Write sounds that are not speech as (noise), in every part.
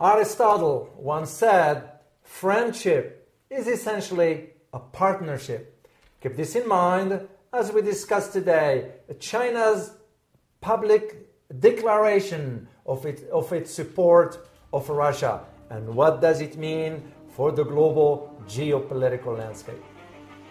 Aristotle once said, friendship is essentially a partnership. Keep this in mind as we discuss today China's public declaration of, it, of its support of Russia and what does it mean for the global geopolitical landscape.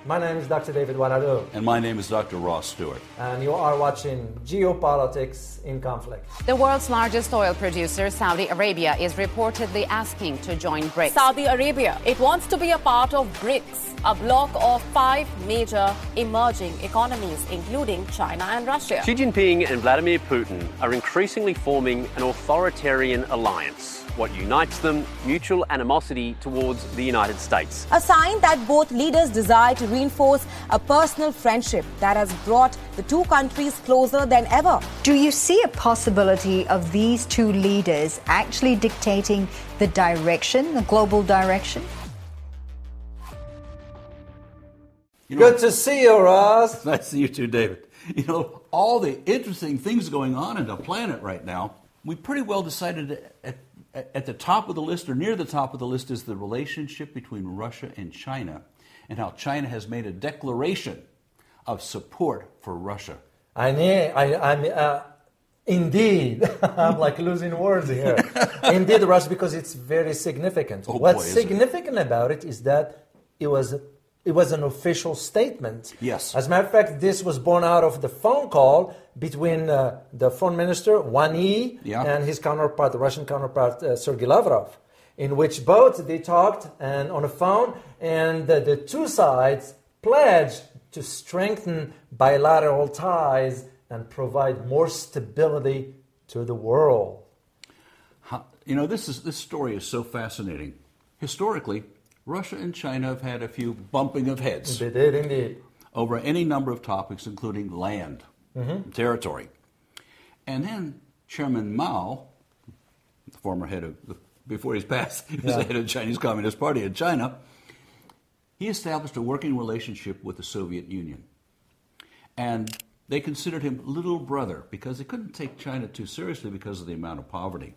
My name is Dr. David Oualaalou. And my name is Dr. Ross Stewart. And you are watching Geopolitics in Conflict. The world's largest oil producer, Saudi Arabia, is reportedly asking to join BRICS. Saudi Arabia, it wants to be a part of BRICS, a bloc of five major emerging economies, including China and Russia. Xi Jinping and Vladimir Putin are increasingly forming an authoritarian alliance what unites them mutual animosity towards the United States. A sign that both leaders desire to reinforce a personal friendship that has brought the two countries closer than ever. Do you see a possibility of these two leaders actually dictating the direction, the global direction? You know, Good to see you, Ross. Nice to see you too, David. You know, all the interesting things going on in the planet right now, we pretty well decided at at the top of the list, or near the top of the list, is the relationship between Russia and China, and how China has made a declaration of support for Russia. I need, I, I'm, uh, indeed, (laughs) I'm like losing words here. (laughs) indeed, Russia, because it's very significant. Oh, What's boy, significant it? about it is that it was it was an official statement. Yes. As a matter of fact, this was born out of the phone call between uh, the foreign minister, Wang Yi, yeah. and his counterpart, the Russian counterpart, uh, Sergei Lavrov, in which both they talked and on the phone, and uh, the two sides pledged to strengthen bilateral ties and provide more stability to the world. You know, this, is, this story is so fascinating. Historically, Russia and China have had a few bumping of heads. They did indeed. Over any number of topics, including land, mm-hmm. territory. And then Chairman Mao, the former head of, the, before he's passed, (laughs) he was yeah. the head of the Chinese Communist Party in China, he established a working relationship with the Soviet Union. And they considered him little brother because they couldn't take China too seriously because of the amount of poverty.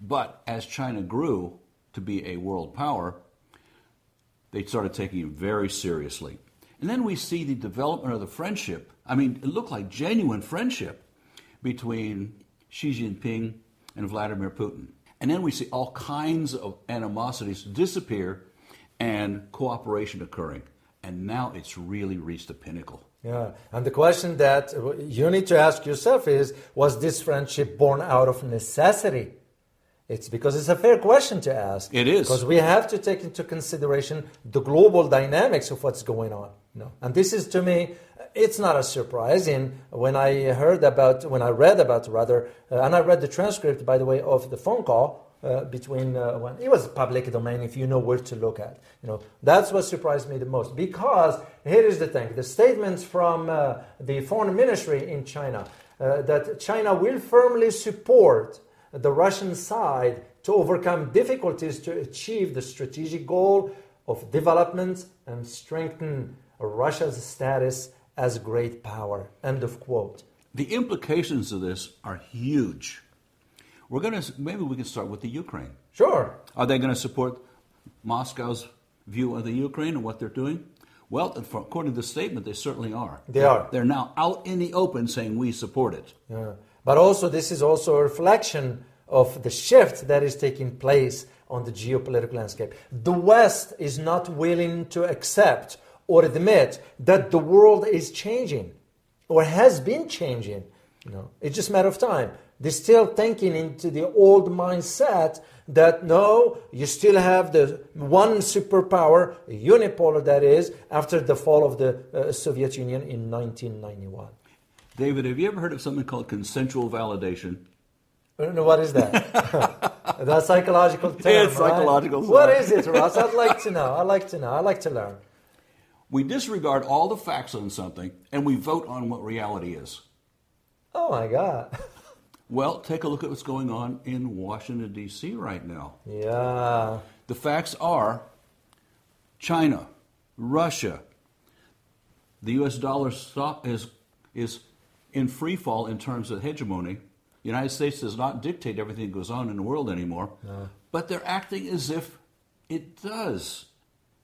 But as China grew to be a world power, they started taking it very seriously. And then we see the development of the friendship. I mean, it looked like genuine friendship between Xi Jinping and Vladimir Putin. And then we see all kinds of animosities disappear and cooperation occurring. And now it's really reached a pinnacle. Yeah, and the question that you need to ask yourself is was this friendship born out of necessity? It's because it's a fair question to ask. It is. Because we have to take into consideration the global dynamics of what's going on. No. And this is to me, it's not a surprise. In when I heard about, when I read about rather, uh, and I read the transcript, by the way, of the phone call uh, between uh, when it was public domain. If you know where to look at, you know that's what surprised me the most. Because here is the thing: the statements from uh, the foreign ministry in China uh, that China will firmly support the Russian side to overcome difficulties to achieve the strategic goal of development and strengthen Russia's status as a great power. End of quote. The implications of this are huge. We're going to maybe we can start with the Ukraine. Sure. Are they going to support Moscow's view of the Ukraine and what they're doing? Well, according to the statement, they certainly are. They are. They're now out in the open saying we support it. Yeah. But also, this is also a reflection of the shift that is taking place on the geopolitical landscape. The West is not willing to accept or admit that the world is changing or has been changing. Know, it's just a matter of time. They're still thinking into the old mindset that no, you still have the one superpower, unipolar that is, after the fall of the uh, Soviet Union in 1991. David, have you ever heard of something called consensual validation? No, what is that? (laughs) That's psychological term. Yeah, it's psychological. Right? What is it, Ross? I'd like to know. I'd like to know. I'd like to learn. We disregard all the facts on something and we vote on what reality is. Oh my God. Well, take a look at what's going on in Washington, D.C. right now. Yeah. The facts are China, Russia, the U.S. dollar is, is in free fall in terms of hegemony. The United States does not dictate everything that goes on in the world anymore, but they're acting as if it does.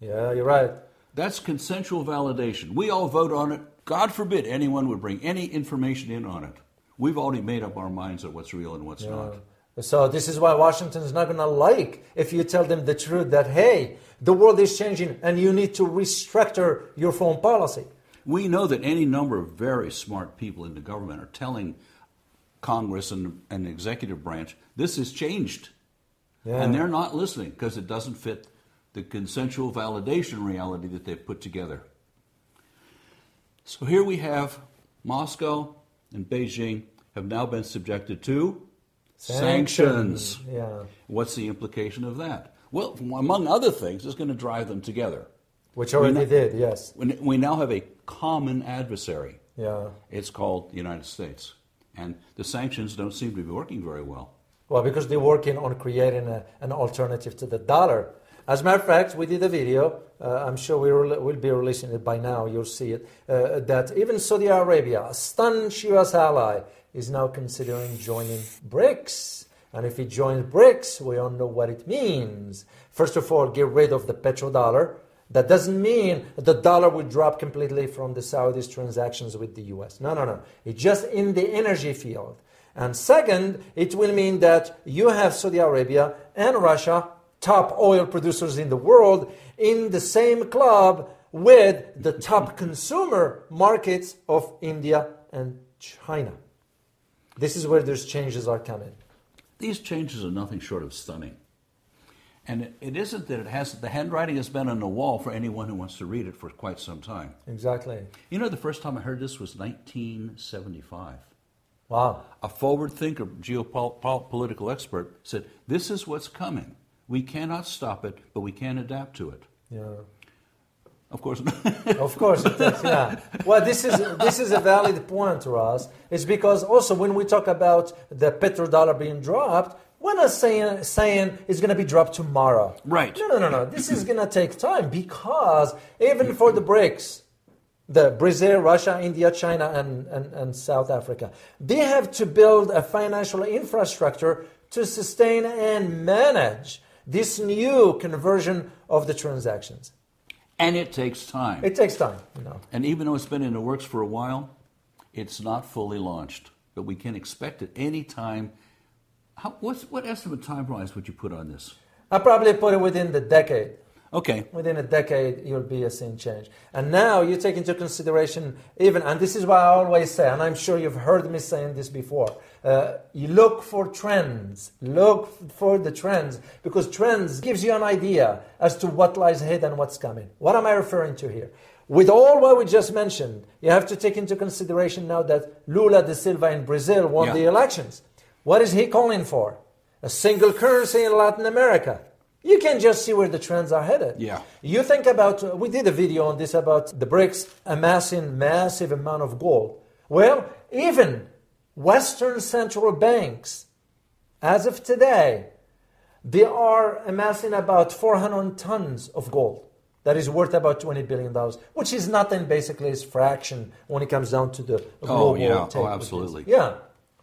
Yeah, you're right. That's consensual validation. We all vote on it. God forbid anyone would bring any information in on it. We've already made up our minds of what's real and what's not. So this is why Washington is not going to like if you tell them the truth that hey, the world is changing and you need to restructure your foreign policy. We know that any number of very smart people in the government are telling Congress and, and the executive branch this has changed. Yeah. And they're not listening because it doesn't fit the consensual validation reality that they've put together. So here we have Moscow and Beijing have now been subjected to sanctions. Yeah. What's the implication of that? Well, among other things, it's going to drive them together. Which already We did, yes. We now have a common adversary. Yeah. It's called the United States. And the sanctions don't seem to be working very well. Well, because they're working on creating a, an alternative to the dollar. As a matter of fact, we did a video. Uh, I'm sure we will we'll be releasing it by now. You'll see it. Uh, that even Saudi Arabia, a staunch U.S. ally, is now considering joining BRICS. And if it joins BRICS, we all know what it means. First of all, get rid of the petrodollar. That doesn't mean the dollar would drop completely from the Saudis' transactions with the US. No, no, no. It's just in the energy field. And second, it will mean that you have Saudi Arabia and Russia, top oil producers in the world, in the same club with the top (laughs) consumer markets of India and China. This is where those changes are coming. These changes are nothing short of stunning. And it, it isn't that it has, the handwriting has been on the wall for anyone who wants to read it for quite some time. Exactly. You know, the first time I heard this was 1975. Wow. A forward thinker, geopolitical expert, said, This is what's coming. We cannot stop it, but we can adapt to it. Yeah. Of course. (laughs) Of course yeah. Well, this is, this is a valid point, Ross. It's because also when we talk about the petrodollar being dropped, we're not saying, saying it's going to be dropped tomorrow. Right. No, no, no, no. This is going to take time because even for the BRICS, the Brazil, Russia, India, China, and, and, and South Africa, they have to build a financial infrastructure to sustain and manage this new conversion of the transactions. and it takes time. It takes time, you know. And even though it's been in the works for a while, it's not fully launched. But we can expect it any time. How, what's, what estimate time wise would you put on this? I probably put it within the decade. Okay. Within a decade, you'll be a scene change. And now you take into consideration even, and this is what I always say, and I'm sure you've heard me saying this before. Uh, you look for trends. Look for the trends because trends gives you an idea as to what lies ahead and what's coming. What am I referring to here? With all what we just mentioned, you have to take into consideration now that Lula da Silva in Brazil won Yeah. the elections. What is he calling for? A single currency in Latin America. You can just see where the trends are headed. Yeah. You think about, uh, we did a video on this about the BRICS amassing massive amount of gold. Well, even Western central banks, as of today, they are amassing about 400 tons of gold. That is worth about $20 billion, which is nothing basically, is fraction when it comes down to the global Oh, yeah. Oh, take with this. absolutely. Yeah.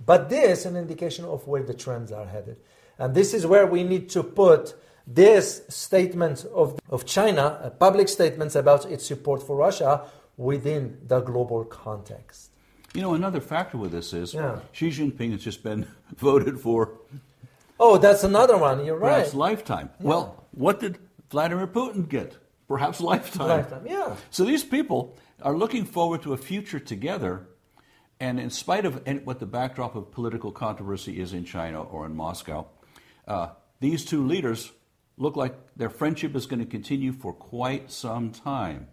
But this is an indication of where the trends are headed. And this is where we need to put this statement of, of China, uh, public statements about its support for Russia, within the global context. You know, another factor with this is Yeah. Xi Jinping has just been (laughs) voted for Oh, that's another one. You're right. perhaps lifetime. Well, what did Vladimir Putin get? Perhaps lifetime. Lifetime, yeah. So these people are looking forward to a future together, and in spite of what the backdrop of political controversy is in China or in Moscow, uh, these two leaders look like their friendship is going to continue for quite some time.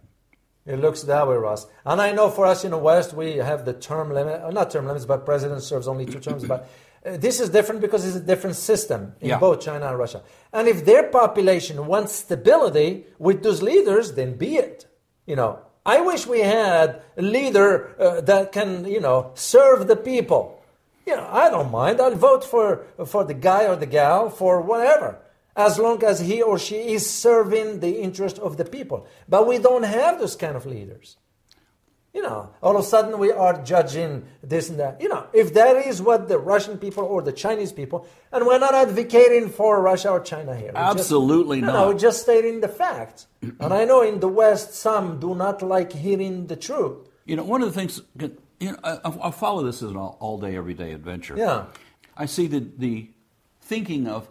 It looks that way, Ross. And I know for us in the West, we have the term limit, uh, not term limits, but president serves only two terms. But (coughs) uh, this is different because it's a different system in Yeah. both China and Russia. And if their population wants stability with those leaders, then be it. You know, I wish we had a leader uh, that can, you know, serve the people. You know, I don't mind. I'll vote for for the guy or the gal for whatever, as long as he or she is serving the interest of the people. But we don't have those kind of leaders. You know, all of a sudden we are judging this and that. You know, if that is what the Russian people or the Chinese people, and we're not advocating for Russia or China here. Just- Absolutely no, not. No, we're just stating the facts. (clears throat) and I know in the West some do not like hearing the truth. You know, one of the things, you know, I, I follow this as an all, all day, every day adventure. Yeah. I see the, the thinking of,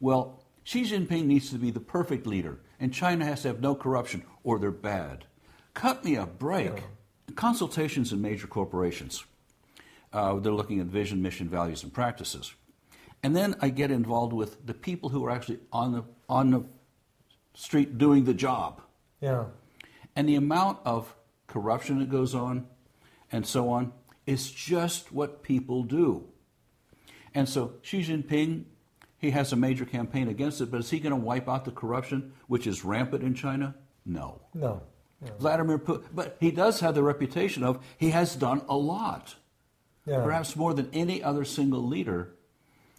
well, Xi Jinping needs to be the perfect leader, and China has to have no corruption or they're bad. Cut me a break. Consultations in major corporations. Uh, they're looking at vision, mission, values, and practices. And then I get involved with the people who are actually on the, on the street doing the job. Yeah. And the amount of corruption that goes on and so on is just what people do. And so Xi Jinping, he has a major campaign against it, but is he going to wipe out the corruption, which is rampant in China? No. No. Vladimir Putin, but he does have the reputation of he has done a lot, Yeah. perhaps more than any other single leader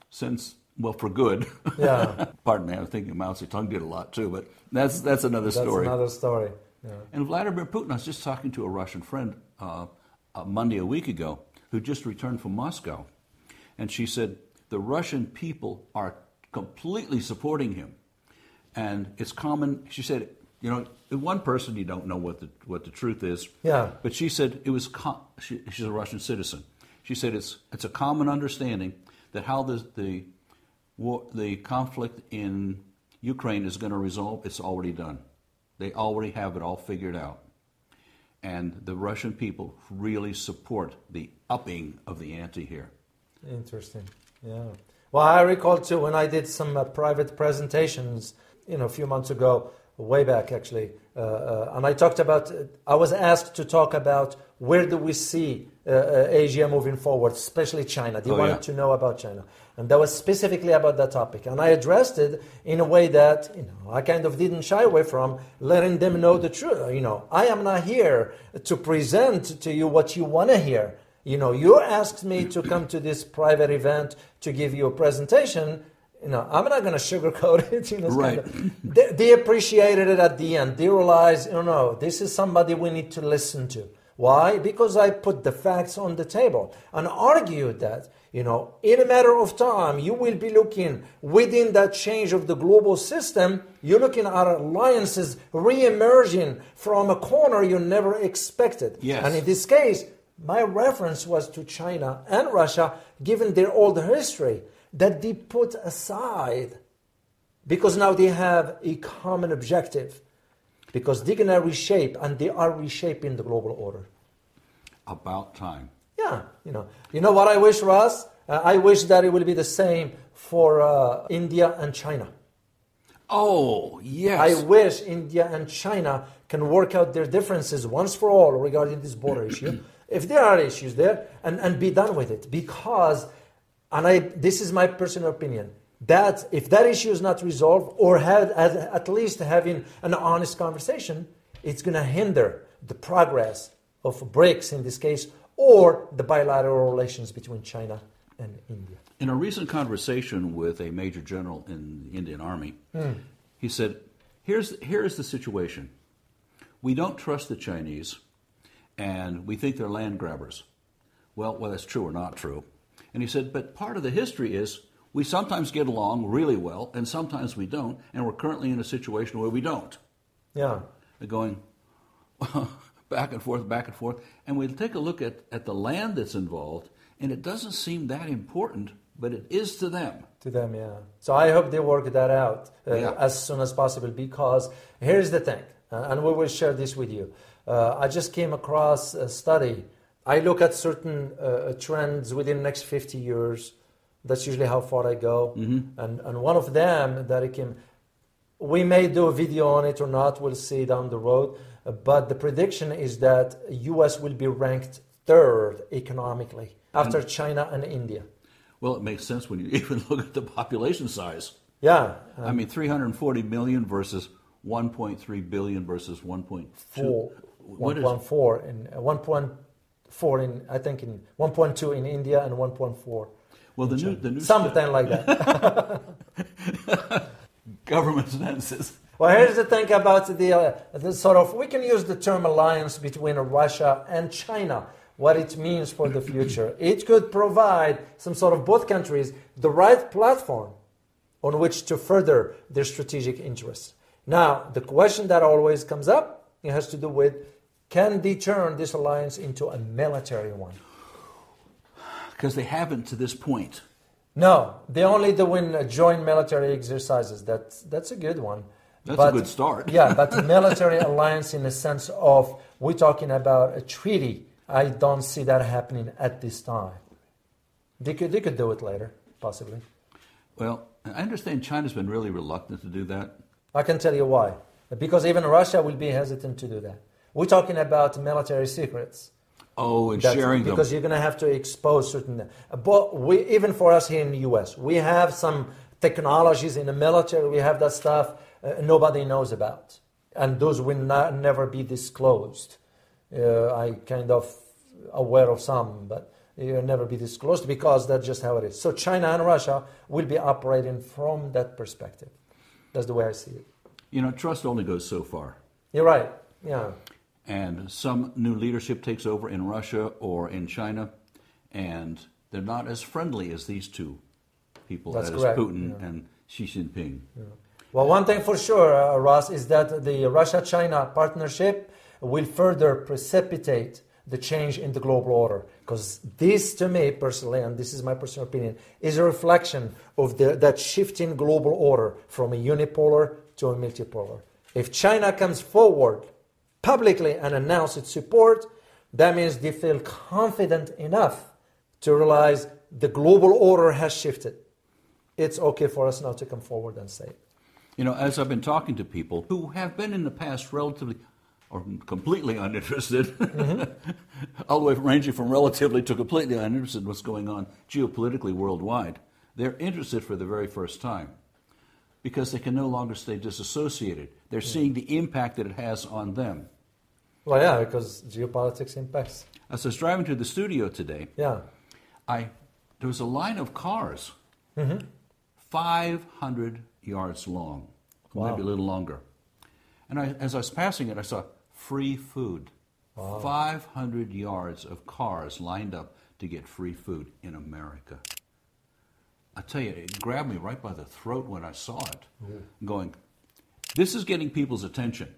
since, well, for good. Yeah. (laughs) Pardon me, I was thinking Mao Zedong did a lot too, but that's that's another That's story. another story. Yeah. And Vladimir Putin, I was just talking to a Russian friend uh, uh, Monday a week ago who just returned from Moscow. And she said, the Russian people are completely supporting him. And it's common, she said, you know, one person you don't know what the, what the truth is. Yeah. But she said it was, com- she, she's a Russian citizen. She said it's, it's a common understanding that how the, the, war, the conflict in Ukraine is going to resolve, it's already done. They already have it all figured out. And the Russian people really support the upping of the ante here. Interesting. Yeah. Well, I recall too when I did some uh, private presentations, you know, a few months ago, way back actually, uh, uh, and I talked about. I was asked to talk about where do we see uh, Asia moving forward, especially China. They Oh, wanted yeah. to know about China, and that was specifically about that topic. And I addressed it in a way that you know I kind of didn't shy away from letting them know the truth. You know, I am not here to present to you what you want to hear. You know, you asked me to come to this private event to give you a presentation. You know, I'm not going to sugarcoat (laughs) it. You know, it's kind Right. of- they, they appreciated it at the end. They realized, oh, you know, this is somebody we need to listen to. Why? Because I put the facts on the table and argued that, you know, in a matter of time, you will be looking within that change of the global system, you're looking at alliances re-emerging from a corner you never expected. Yes. And in this case, my reference was to China and Russia, given their old history, that they put aside because now they have a common objective. Because they're going to reshape, and they are reshaping the global order. About time. Yeah, you know, you know what I wish, Ross? Uh, I wish that it will be the same for uh, India and China. Oh, yes. I wish India and China can work out their differences once for all regarding this border issue, if there are issues there, and, and be done with it. Because, and I, this is my personal opinion, that if that issue is not resolved, or had, at, at least having an honest conversation, it's going to hinder the progress of BRICS in this case, or the bilateral relations between China and India. In a recent conversation with a major general in the Indian Army, hmm. he said, here's, here's the situation. We don't trust the Chinese, and we think they're land grabbers. Well, whether that's true or not true. And he said, but part of the history is we sometimes get along really well, and sometimes we don't, and we're currently in a situation where we don't. Yeah. They're going (laughs) back and forth, back and forth. And we take a look at, at the land that's involved, and it doesn't seem that important, but it is to them. To them, yeah. So I hope they work that out uh, Yeah. as soon as possible because here's the thing, uh, and we will share this with you. Uh, I just came across a study. I look at certain uh, trends within the next 50 years. That's usually how far I go. Mm-hmm. And, and one of them that it came, we may do a video on it or not, we'll see down the road. But the prediction is that US will be ranked third economically after China and India. Well, it makes sense when you (laughs) even look at the population size. Yeah, I mean, 340 million versus 1.3 billion versus 1.2. four, What is 1.4 in uh, 1.4 in I think in 1.2 in India and 1.4 well the new the new something like that. (laughs) government census Well, here's the thing about the, uh, the sort of, we can use the term alliance between Russia and China, what it means for the future. it could provide some sort of both countries the right platform on which to further their strategic interests. Now, the question that always comes up, it has to do with can they turn this alliance into a military one? Because they haven't to this point. No, they only do win joint military exercises. That's, that's a good one. That's But- a good start. (laughs) yeah, but military alliance in the sense of we're talking about a treaty. I don't see that happening at this time. They could, they could do it later, possibly. Well, I understand China's been really reluctant to do that. I can tell you why. Because even Russia will be hesitant to do that. We're talking about military secrets. Oh, and That's- sharing them. because you're going to have to expose certain. But we, even for us here in the U.S., we have some technologies in the military. We have that stuff uh, nobody knows about, and those will not, never be disclosed. Uh, I kind of aware of some, but it'll never be disclosed because that's just how it is. So China and Russia will be operating from that perspective. That's the way I see it. You know, trust only goes so far. You're right. Yeah. And some new leadership takes over in Russia or in China, and they're not as friendly as these two people, That's that is correct, Putin yeah. and Xi Jinping. Well, one thing for sure, uh, Ross, is that the Russia China partnership will further precipitate the change in the global order. Because this, to me personally, and this is my personal opinion, is a reflection of the, that shifting global order from a unipolar to a multipolar. If China comes forward publicly and announce its support, that means they feel confident enough to realize the global order has shifted. It's okay for us now to come forward and say it. You know, as I've been talking to people who have been in the past relatively or completely uninterested, mm-hmm. (laughs) all the way from ranging from relatively to completely uninterested in what's going on geopolitically worldwide, they're interested for the very first time because they can no longer stay disassociated. They're seeing the impact that it has on them. Well, yeah, because geopolitics impacts. As I was driving to the studio today, Yeah. I there was a line of cars, Mm-hmm. 500 yards long, Wow. maybe a little longer. And I, as I was passing it, I saw free food. 500 yards of cars lined up to get free food in America. I tell you, it grabbed me right by the throat when I saw it, going, this is getting people's attention.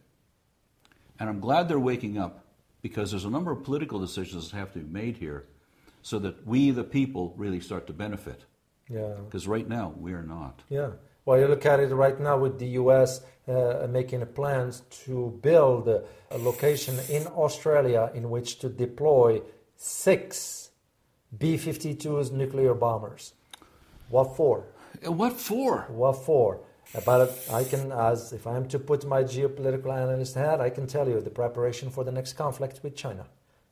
And I'm glad they're waking up because there's a number of political decisions that have to be made here so that we, the people, really start to benefit. Yeah. Because right now, we're not. Yeah. Well, you look at it right now with the U.S. Uh, making plans to build a location in Australia in which to deploy six B 52s nuclear bombers. What for? What for? What for? But I can, as if I am to put my geopolitical analyst hat, I can tell you the preparation for the next conflict with China.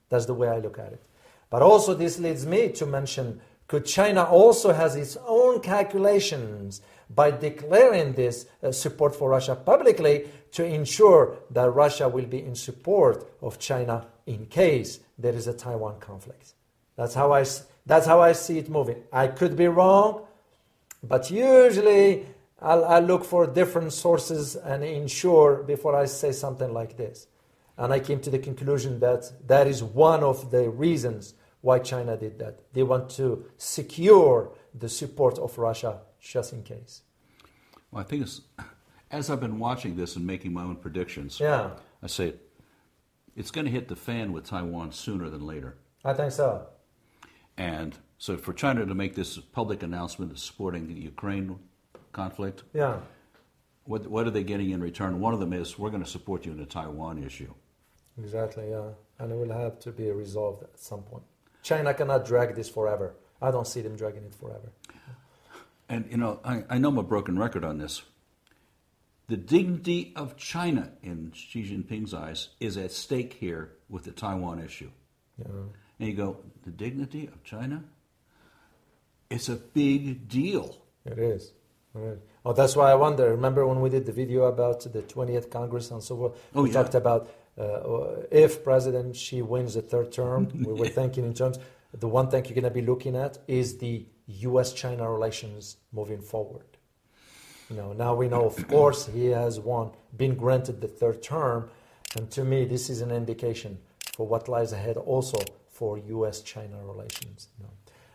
That's the way I look at it. But also, this leads me to mention could China also has its own calculations by declaring this uh, support for Russia publicly to ensure that Russia will be in support of China in case there is a Taiwan conflict. That's how I, that's how I see it moving. I could be wrong, but usually I'll, I'll look for different sources and ensure before I say something like this. And I came to the conclusion that that is one of the reasons why China did that. They want to secure the support of Russia just in case. Well, I think it's, as I've been watching this and making my own predictions, Yeah, I say it's going to hit the fan with Taiwan sooner than later. I think so. And so for China to make this public announcement of supporting Ukraine conflict, Yeah, what, what are they getting in return? One of them is we're going to support you in the Taiwan issue. exactly. Yeah, and it will have to be resolved at some point. China cannot drag this forever. I don't see them dragging it forever. And, you know, I, I know I'm a broken record on this. The dignity of China, in Xi Jinping's eyes, is at stake here with the Taiwan issue. Yeah. And you go, the dignity of China? It's a big deal. It is. Is. Oh, that's why I wonder. Remember when we did the video about the 20th Congress and so forth? Oh, we yeah. talked about uh, if President Xi wins the third term, (laughs) we were thinking in terms, the one thing you're going to be looking at is the U.S. China relations moving forward. You know, now we know, of (clears throat) course, he has won, been granted the third term, and to me, this is an indication for what lies ahead also for U.S.-China relations. You know.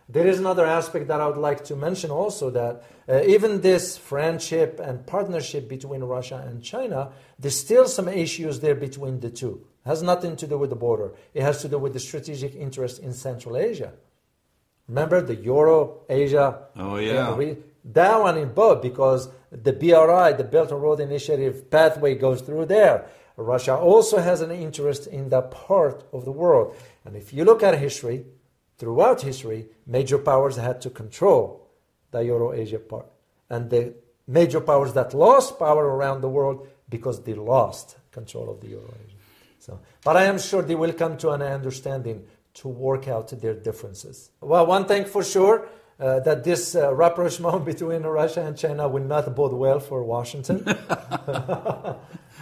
There is another aspect that I would like to mention also that uh, even this friendship and partnership between Russia and China, there's still some issues there between the two. It has nothing to do with the border. It has to do with the strategic interest in Central Asia. Remember the Euro Asia? Oh, yeah. that one in both because the BRI, the Belt and Road Initiative pathway goes through there. Russia also has an interest in that part of the world. And if you look at history, throughout history, major powers had to control the Euro-Asia part. And the major powers that lost power around the world because they lost control of the Euro-Asia. So, but I am sure they will come to an understanding to work out their differences. Well, one thing for sure, uh, that this uh, rapprochement (laughs) between Russia and China will not bode well for Washington. (laughs) that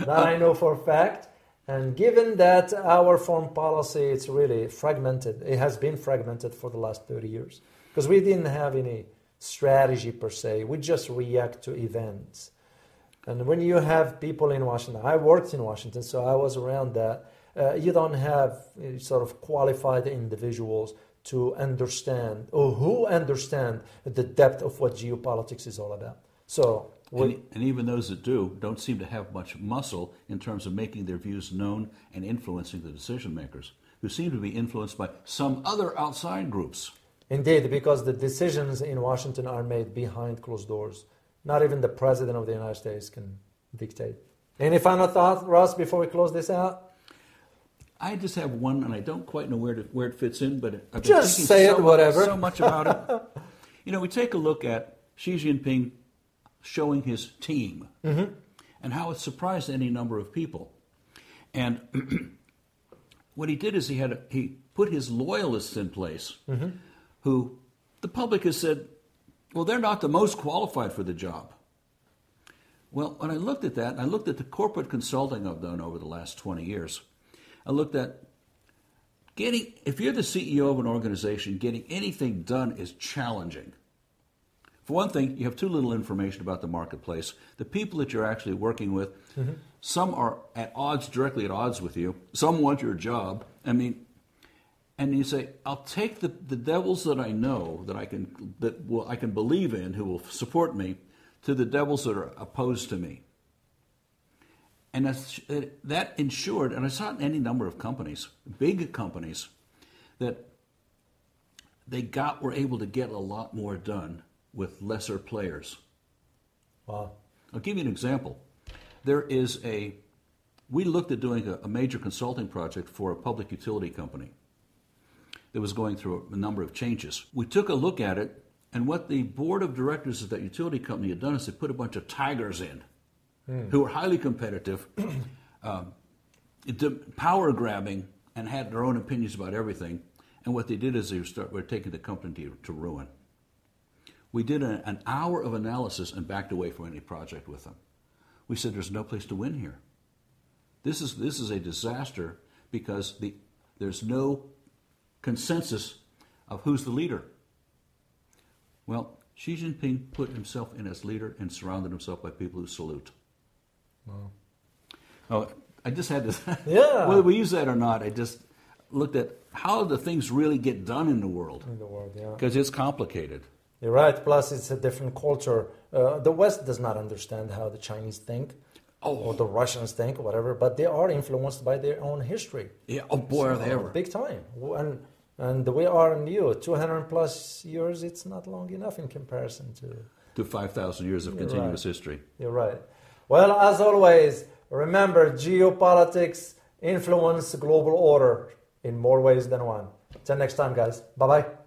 I know for a fact. And given that our foreign policy it's really fragmented, it has been fragmented for the last 30 years because we didn't have any strategy per se. We just react to events. And when you have people in Washington, I worked in Washington, so I was around that. Uh, you don't have uh, sort of qualified individuals to understand or who understand the depth of what geopolitics is all about. So and, and, even those that do don't seem to have much muscle in terms of making their views known and influencing the decision makers, who seem to be influenced by some other outside groups. Indeed, because the decisions in Washington are made behind closed doors. Not even the President of the United States can dictate. Any final thoughts, Ross, before we close this out? I just have one, and I don't quite know where, to, where it fits in, but I've been just say so, it, whatever. so much about it. (laughs) you know, we take a look at Xi Jinping showing his team mm-hmm. and how it surprised any number of people. And (clears throat) what he did is he had a, he put his loyalists in place, mm-hmm. who the public has said, well, they're not the most qualified for the job. Well, when I looked at that, and I looked at the corporate consulting I've done over the last 20 years, I looked at getting, if you're the CEO of an organization, getting anything done is challenging. For one thing, you have too little information about the marketplace. The people that you're actually working with, mm-hmm. some are at odds, directly at odds with you. Some want your job. I mean, and you say, I'll take the, the devils that I know that I can that will I can believe in who will support me to the devils that are opposed to me. And that's, that ensured, and I saw it in any number of companies, big companies, that they got were able to get a lot more done with lesser players. Wow. I'll give you an example. There is a, we looked at doing a, a major consulting project for a public utility company that was going through a number of changes. We took a look at it, and what the board of directors of that utility company had done is they put a bunch of tigers in Hmm. who were highly competitive, (clears throat) um, power grabbing, and had their own opinions about everything. And what they did is they were, start, were taking the company to, to ruin. We did a, an hour of analysis and backed away from any project with them. We said there's no place to win here. This is, this is a disaster because the, there's no consensus of who's the leader. Well, Xi Jinping put himself in as leader and surrounded himself by people who salute. Wow. Oh, I just had this. (laughs) Yeah. Whether we use that or not, I just looked at how the things really get done in the world. In the world, yeah. Because it's complicated. You're right. Plus, it's a different culture. Uh, the West does not understand how the Chinese think. Oh. Or the Russians think, or whatever, but they are influenced by their own history. Yeah. Oh boy, are they ever! Big time. And and we are new. 200 plus years, it's not long enough in comparison to. To five thousand years of continuous right. history. You're right. Well, as always, remember geopolitics influence global order in more ways than one. Till next time, guys. Bye bye.